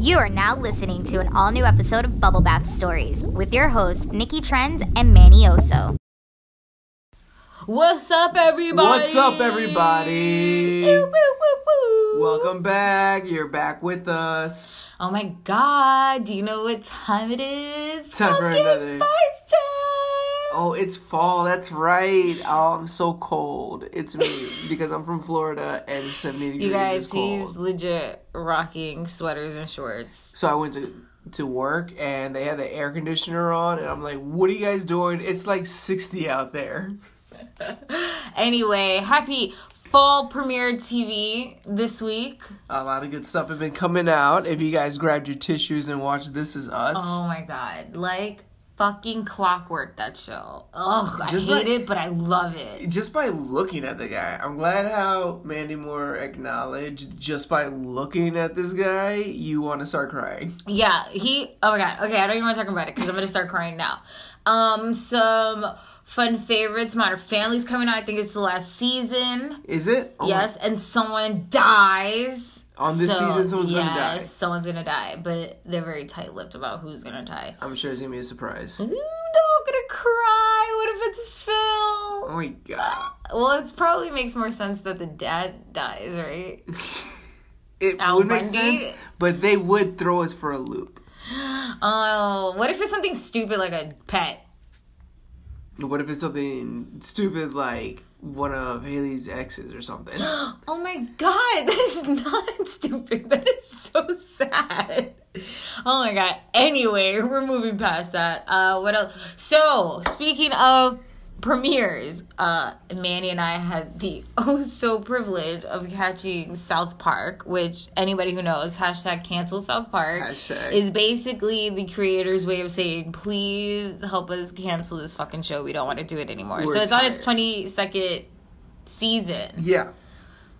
You are now listening to an all new episode of Bubble Bath Stories with your hosts, Nikki Trends and Manny Oso. What's up, everybody? What's up, everybody? Ew, woo, woo, woo. Welcome back. You're back with us. Oh my god, do you know what time it is? Time for another- spice time! Oh, it's fall. That's right. Oh, I'm so cold. It's me because I'm from Florida and it's 70 degrees. You guys, he's legit rocking sweaters and shorts. So I went to to work and they had the air conditioner on and I'm like, "What are you guys doing? It's like 60 out there." Anyway, happy fall premiere TV this week. A lot of good stuff have been coming out. If you guys grabbed your tissues and watched This Is Us, Oh my god, like fucking clockwork that show. Ugh, I hate like- it, but I love it. just by looking at the guy, I'm glad how Mandy Moore acknowledged just by looking at this guy, you want to start crying. Yeah, he. Oh my god. Okay, I don't even want to talk about it because I'm gonna start crying now. Um, some fun favorites. Modern Family's coming out. I think it's the last season. Is it? Oh my- Yes, and someone dies. On this season, someone's gonna die. Yes, someone's gonna die, but they're very tight-lipped about who's gonna die. I'm sure it's gonna be a surprise. Ooh, no, I'm gonna cry. What if it's Phil? Oh my god. Ah, well, it probably makes more sense that the dad dies, right? It Al would make sense, but they would throw us for a loop. Oh, what if it's something stupid like a pet? What if it's something stupid like one of Haley's exes or something? Oh my god, that is not stupid. That is so sad. Oh my god. Anyway, we're moving past that. Uh what else? So, speaking of premieres, uh Manny and I had the oh so privilege of catching South Park, which anybody who knows, hashtag cancel South Park Hashtag. is basically the creator's way of saying, please help us cancel this fucking show. We don't want to do it anymore. We're so it's on its twenty second season. yeah.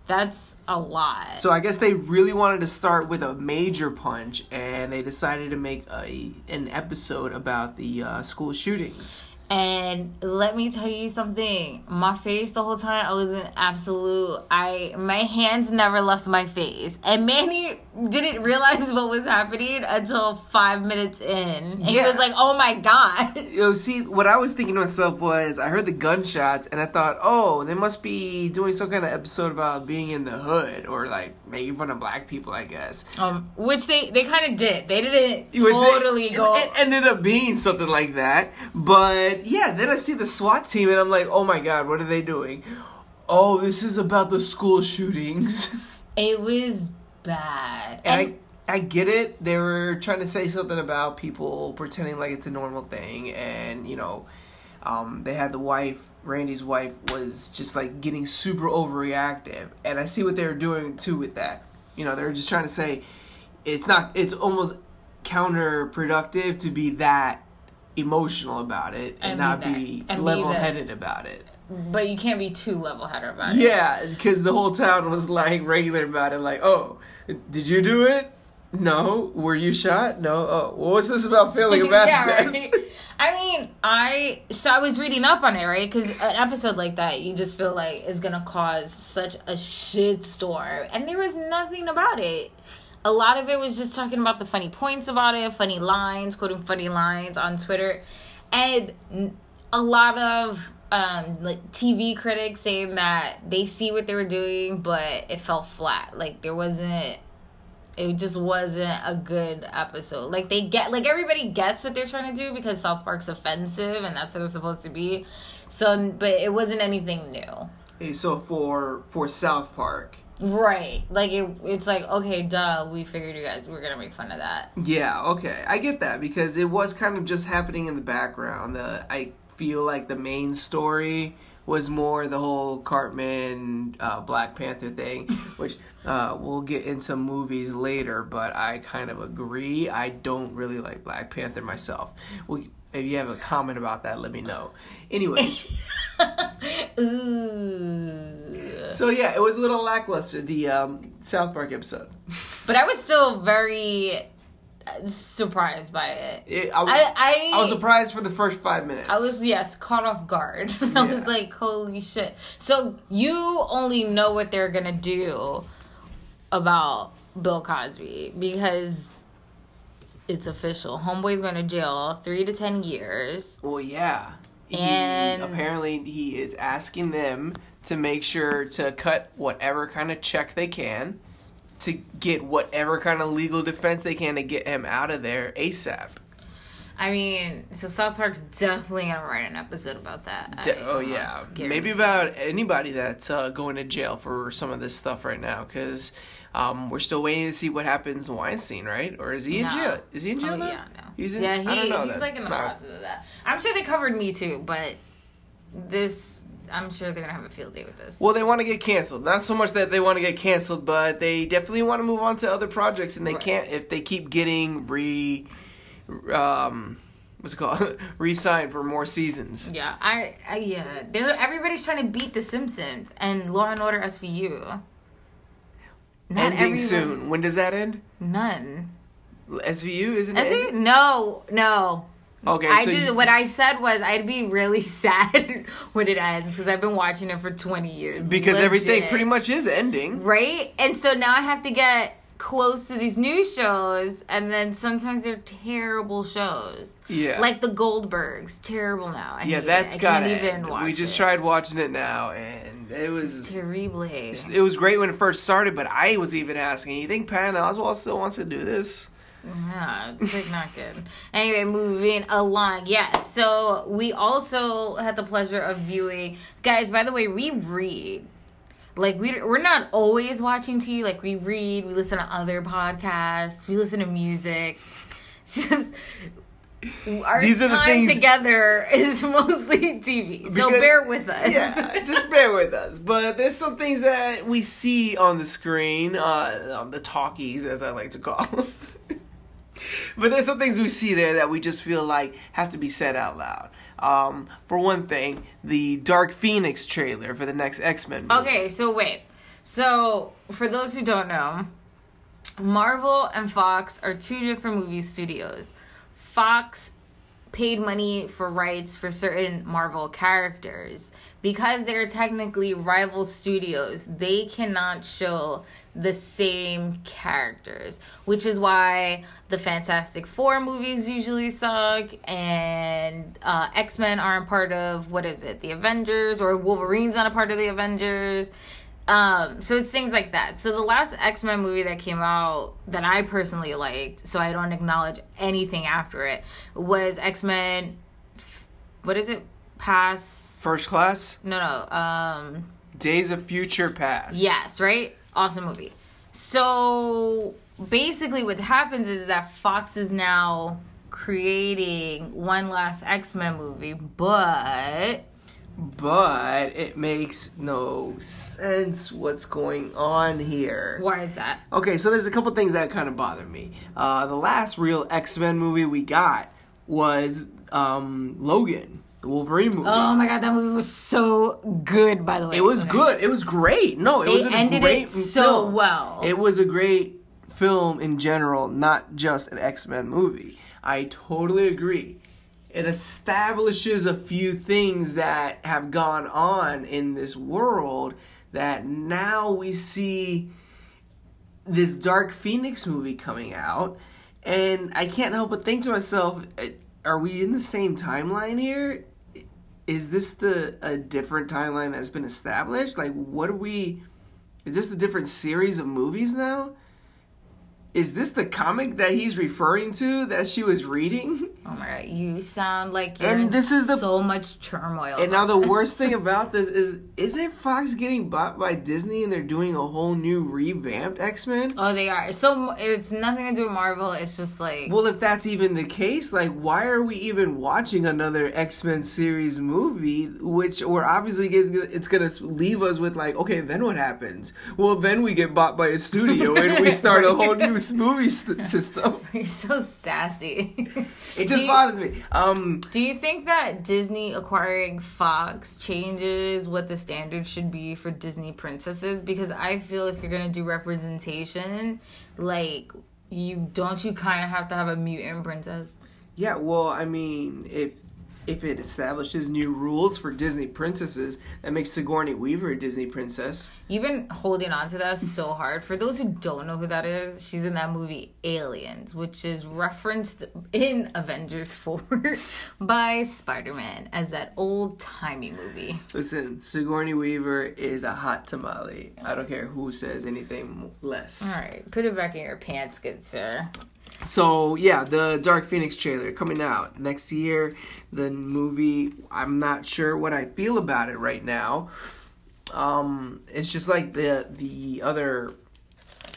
That's a lot. So I guess they really wanted to start with a major punch, and they decided to make a an episode about the uh, school shootings. And let me tell you something. My face the whole time I was in absolute I my hands never left my face. And Manny didn't realize what was happening until five minutes in. And he was like, Oh my god. Yo, see, what I was thinking to myself was, I heard the gunshots, and I thought, oh, they must be doing some kind of episode about being in the hood, or like making fun of black people, I guess. Um which they they kind of did. They didn't Which they- totally it- go It, ended up being something like that, but yeah. Then I see the SWAT team, and I'm like, oh my god, what are they doing? Oh, this is about the school shootings. It was bad. And I, I get it. They were trying to say something about people pretending like it's a normal thing, and you know, um, they had the wife, Randy's wife, was just like getting super overreactive, and I see what they were doing too with that. You know, they were just trying to say it's not. It's almost counterproductive to be that emotional about it and, And not be be and be level-headed about it. but you can't be too level headed about it. Yeah, because the whole town was like regular about it. Like, oh, did you do it? No. Were you shot? No. Uh, oh, what was this about failing a math Yeah, test? right? I mean, I so I was reading up on it, right? Because an episode like that, you just feel like is gonna cause such a shit storm, and there was nothing about it. A lot of it was just talking about the funny points about it, funny lines, quoting funny lines on Twitter, and a lot of um like TV critics saying that they see what they were doing, but it fell flat. Like there wasn't it just wasn't a good episode. Like they get like everybody gets what they're trying to do because South Park's offensive and that's what it's supposed to be. So but it wasn't anything new. Hey, so for for South Park, Right. Like it it's like, okay, duh, we figured you guys were gonna make fun of that. yeah, okay, I get that because it was kind of just happening in the background. The I feel like the main story was more the whole Cartman uh, Black Panther thing, which uh, we'll get into movies later. But I kind of agree. I don't really like Black Panther myself. Well, if you have a comment about that, let me know. Anyways. Ooh. So yeah, it was a little lackluster the um, South Park episode. But I was still very surprised by it. It- I, I I, I was surprised for the first five minutes. I was yes caught off guard. I Yeah. was like, holy shit! So you only know what they're gonna do about Bill Cosby because it's official. Homeboy's going to jail three to ten years. Well, yeah. He- And- apparently he is asking them to make sure to cut whatever kind of check they can to get whatever kind of legal defense they can to get him out of there ASAP. I mean, so South Park's definitely gonna write an episode about that. De- oh yeah, maybe about anybody that's uh, going to jail for some of this stuff right now because um, we're still waiting to see what happens to Weinstein, right? Or is he in No. jail? Is he in jail Oh now? yeah, no. He's in. yeah, he, I don't know he's then. like in the No. process of that. I'm sure they covered me too, but this, I'm sure they're gonna have a field day with this. Well, they want to get canceled. Not so much that they want to get canceled, but they definitely want to move on to other projects, and they Right. can't if they keep getting re, um, what's it called, re-signed for more seasons. Yeah, I, I yeah, they're everybody's trying to beat The Simpsons and Law and Order SVU. Not Ending everyone- soon. When does that end? None. SVU isn't it? SVU? No, no. Okay, I so just you- what I said was I'd be really sad when it ends because I've been watching it for 20 years. because everything pretty much is ending. right? And so now I have to get close to these new shows, and then sometimes they're terrible shows. Yeah. Like the Goldbergs, terrible now. I yeah, that's it. I got can't to even watch We just it. tried watching it now, and it was Terrible. it was great when it first started. But I was even asking, you think Patton Oswalt still wants to do this? Yeah, it's like not good. Anyway, moving along. Yeah, so we also had the pleasure of viewing. Guys, by the way, we read. Like we we're not always watching TV. Like we read, we listen to other podcasts, we listen to music. It's just our These are the time things- together is mostly TV. so bear with us. Yeah, just bear with us. But there's some things that we see on the screen, uh, on the talkies, as I like to call them. but there's some things we see there that we just feel like have to be said out loud. Um, for one thing, the Dark Phoenix trailer for the next X Men. Okay, so wait. So, for those who don't know, Marvel and Fox are two different movie studios. Fox paid money for rights for certain Marvel characters. Because they're technically rival studios, they cannot show the same characters, which is why the Fantastic Four movies usually suck, and uh, X Men aren't part of what is it, the Avengers, or Wolverine's not a part of the Avengers. Um, so it's things like that. So the last X Men movie that came out that I personally liked, so I don't acknowledge anything after it, was X Men. What is it? Past? First Class, No, no. Um, Days of Future Past. Yes, right? Awesome movie. So basically, what happens is that Fox is now creating one last X Men movie, but But it makes no sense what's going on here. why is that? Okay, so there's a couple things that kind of bother me. Uh, the last real X Men movie we got was um, Logan, the Wolverine movie. Oh my god, that movie was so good. By the way, it was Okay. good. It was great. No, it They was a ended great it so film. well. It was a great film in general, not just an X Men movie. I totally agree. It establishes a few things that have gone on in this world that now we see this Dark Phoenix movie coming out, and I can't help but think to myself, eh, are we in the same timeline here? Is this the a different timeline that's been established? Like, what are we? Is this a different series of movies now? Is this the comic that he's referring to that she was reading? Oh my god, you sound like you're And in this is the- so much turmoil. And now the worst thing about this is, isn't Fox getting bought by Disney and they're doing a whole new revamped X Men? oh, they are. So it's nothing to do with Marvel. It's just like Well, if that's even the case, like, why are we even watching another X Men series movie? Which we're obviously getting, it's gonna leave us with like, okay, then what happens? Well, then we get bought by a studio and we start a whole new movie st- system. you're so sassy. It just you- bothers me. Um, Do you think that Disney acquiring Fox changes what the standard should be for Disney princesses? Because I feel if you're gonna do representation, like you don't you kind of have to have a mutant princess. yeah, well, I mean, if if it establishes new rules for Disney princesses, that makes Sigourney Weaver a Disney princess. You've been holding on to that so hard. For those who don't know who that is, she's in that movie Aliens, which is referenced in Avengers 4 by Spider Man as that old timey movie. Listen, Sigourney Weaver is a hot tamale. I don't care who says anything less. All right, put it back in your pants, good sir. So yeah, the Dark Phoenix trailer coming out next year. The movie, I'm not sure what I feel about it right now. Um, it's just like the the other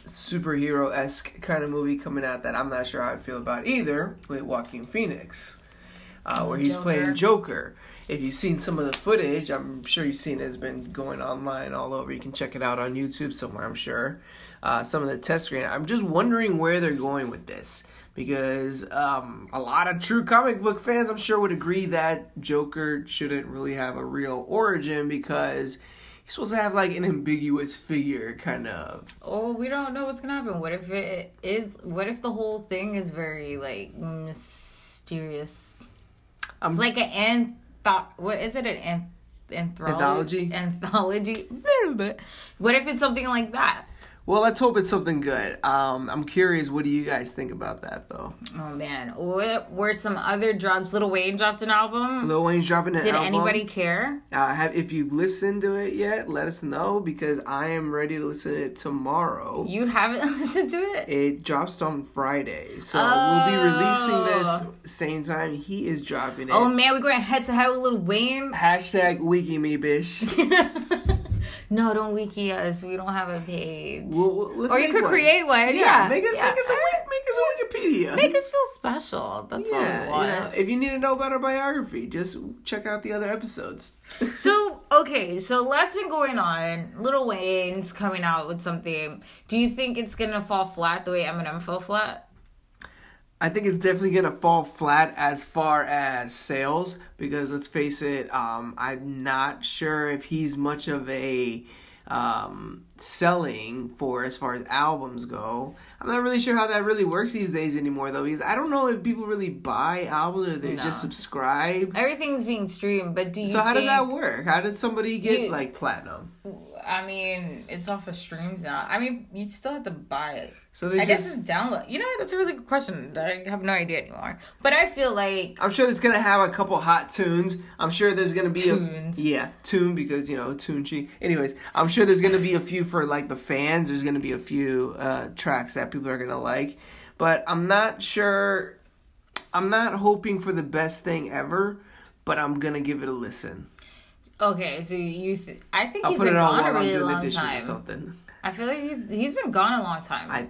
superhero esque kind of movie coming out that I'm not sure how I feel about either with Joaquin Phoenix, uh, where he's Joker. playing Joker. If you've seen some of the footage, I'm sure you've seen it. It's been going online all over. You can check it out on YouTube somewhere, I'm sure. Uh, some of the test screen. I'm just wondering where they're going with this because um, a lot of true comic book fans, I'm sure, would agree that Joker shouldn't really have a real origin because he's supposed to have like an ambiguous figure, kind of. Oh, we don't know what's gonna happen. What if it is? What if the whole thing is very like mysterious? Um, it's like an antho. What is it? An anth- Anthology? Anthology. What if it's something like that? Well, let's hope it's something good. Um, I'm curious, what do you guys think about that, though? Oh man, what were some other drops? Little Wayne dropped an album. Lil Wayne's dropping an album. Did album. anybody care? Uh, have if you've listened to it yet? Let us know because I am ready to listen to it tomorrow. You haven't listened to it? It drops on Friday, so we'll be releasing Oh. this same time he is dropping it. Oh man, we're going head to head with Little Wayne. Hashtag wiki me, bitch. no, don't wiki us. We don't have a page. Well, or you could one. create one. Yeah, Yeah, make it, yeah. make us a wik- make us a Wikipedia. Make us feel special. That's all yeah, we you want. know, if you need to know about our biography, just check out the other episodes. So okay, so lots been going on. Little Wayne's coming out with something. Do you think it's gonna fall flat the way Eminem fell flat? I think it's definitely gonna fall flat as far as sales because let's face it, um, I'm not sure if he's much of a um, selling for as far as albums go. I'm not really sure how that really works these days anymore though because I don't know if people really buy albums or they No. just subscribe. Everything's being streamed, but do you? So how does that work? How does somebody get You- like platinum? I mean, it's off of streams now. I mean, you still have to buy it. So they I guess just it's download. You know, what? that's a really good question. I have no idea anymore. But I feel like I'm sure it's gonna have a couple hot tunes. I'm sure there's gonna be Tunes. a yeah tune because you know Tunechi. Anyways, I'm sure there's gonna be a few for like the fans. There's gonna be a few uh, tracks that people are gonna like, but I'm not sure. I'm not hoping for the best thing ever, but I'm gonna give it a listen. Okay, so you. Th- I think I'll he's been gone a really long or time. something. I feel like he's he's been gone a long time. I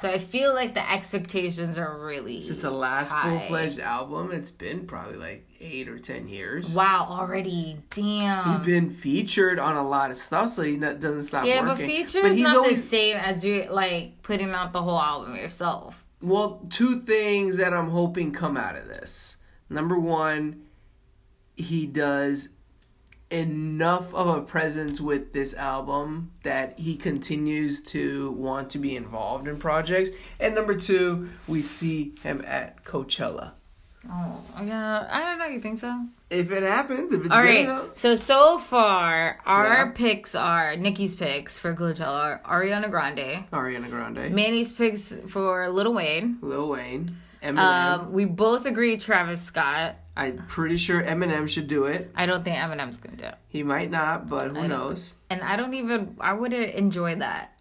so I feel like the expectations are really. it's the last full fledged album. It's been probably like eight or ten years. Wow, already. Damn. He's been featured on a lot of stuff, so he not, doesn't stop yeah, working. but features he's not always, the same as you like putting out the whole album yourself. Well, two things that I'm hoping come out of this. Number one, he does enough of a presence with this album that he continues to want to be involved in projects. And number two, we see him at Coachella. Oh yeah, I don't know. You think so? If it happens, if it's All right. enough. So so far, our Yeah. picks are Nikki's picks for Coachella, are Ariana Grande. Ariana Grande, Manny's picks for Lil Wayne. Lil Wayne, Eminem. Um, we both agree Travis Scott. I'm pretty sure Eminem should do it. I don't think Eminem's gonna do it. He might not, but who knows? And I don't even I wouldn't enjoy that.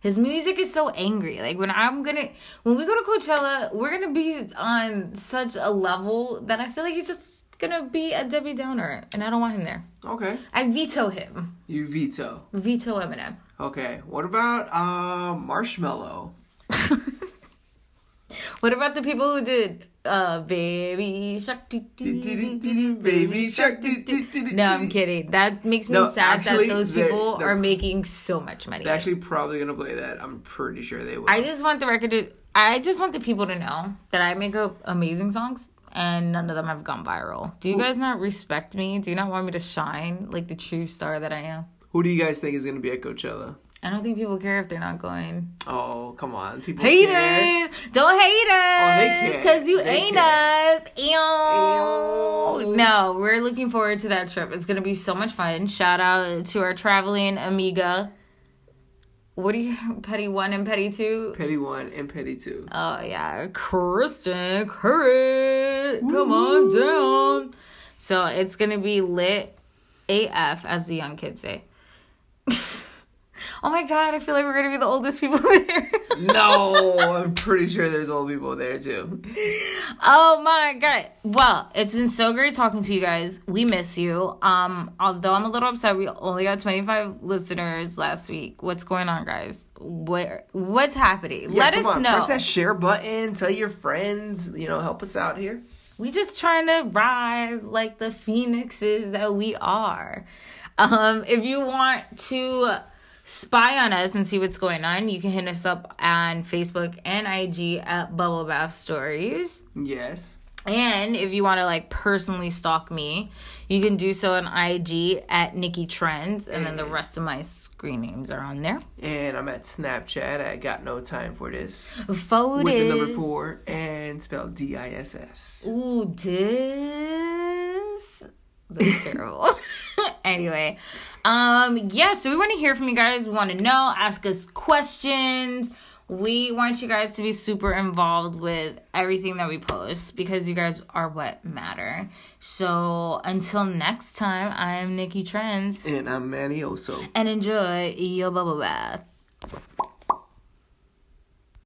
His music is so angry. Like when I'm gonna when we go to Coachella, we're gonna be on such a level that I feel like he's just gonna be a Debbie Downer, and I don't want him there. Okay, I veto him. you veto. Veto Eminem. Okay, what about uh Marshmello? What about the people who did uh Baby Shark? doo, doo, doo, doo, doo, Baby shark. No, I'm kidding. That makes me No, sad actually, that those people are making so much money. They're actually probably gonna play that. I'm pretty sure they will. I just want the record to. I just want the people to know that I make up amazing songs and none of them have gone viral. Do you guys not respect me? Do you not want me to shine like the true star that I am? Who do you guys think is gonna be at Coachella? I don't think people care if they're not going. Oh, come on. People Hate care. us! Don't hate oh, us! Oh. Because you They ain't care. us. Ew. Ew. No, we're looking forward to that trip. It's going to be so much fun. Shout out to our traveling amiga. What do you, Petty 1 and Petty 2? Petty one and petty two. Oh yeah, Kristen Curry, come on down. So it's gonna be lit AF, as the young kids say. Oh my god, I feel like we're gonna be the oldest people there. no, I'm pretty sure there's old people there too. oh my god. Well, it's been so great talking to you guys. We miss you. Um, although I'm a little upset, we only got 25 listeners last week. What's going on, guys? Where what's happening? Yeah, Let us on, know. Press that share button. Tell your friends. You know, help us out here. We just trying to rise like the phoenixes that we are. Um, if you want to spy on us and see what's going on, you can hit us up on Facebook and IG at Bubble Bath Stories. Yes. And if you want to like personally stalk me, you can do so on IG at Nikki Trends, and then the rest of my screen names are on there. And I'm at Snapchat. I got no time for this. Photos. With the number four and spelled D I S S. Ooh, That's terrible. anyway, um, yeah, so we want to hear from you guys. We want to know, ask us questions. We want you guys to be super involved with everything that we post because you guys are what matter. So until next time, I'm Nikki Trends And I'm Manny Oso. and enjoy your bubble bath.